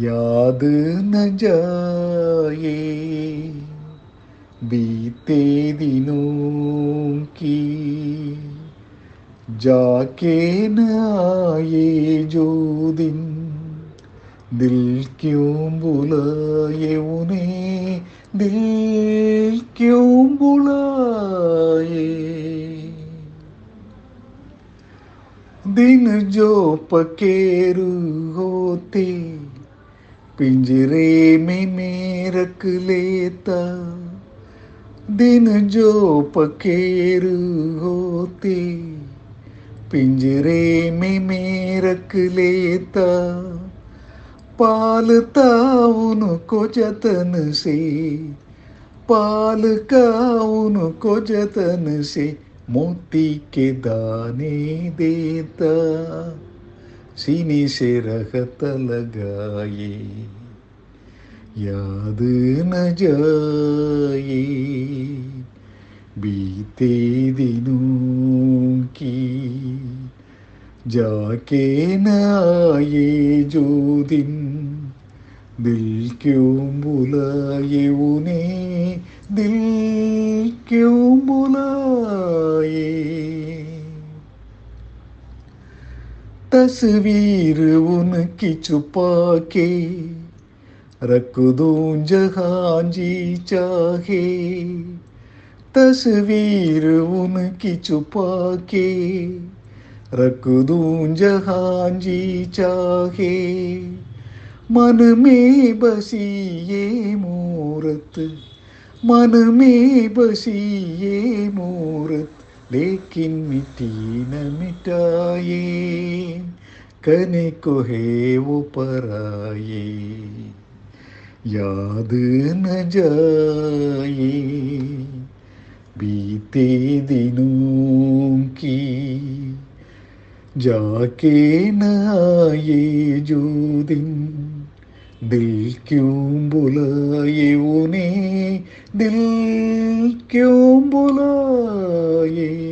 याद न जाए बीते दिनों की जाके न आए जो दिन दिल क्यों बुलाए उन्हें दिल क्यों बुलाए दिन जो पकेरू होते पिंजरे में मैं रख लेता, दिन जो पकेरू होते। पिंजरे में मैं रख लेता, पालता उनको जतन से पालका उनको जतन से, मोती के दाने देता। सीने से रखत लगाए याद न जाए बीते दिनों की जाके न आए जो दिन दिल क्यों बुलाए उन्हें दिल क्यों बुलाए तस्वीर उनकी छुपा के रख दूँ जहाँ जी चाहे तस्वीर उनकी छुपा के रख दूँ जहाँ जी चाहे मन में बसी ये मूरत मन में बसी ये मूरत लेकिन मिटी न मिटाए, कने को है वो पराए। याद न जाए, बीते दिनों की, जाके न आए जो दिन। दिल क्यों बुलाए उन्हें, दिल क्यों बुलाए?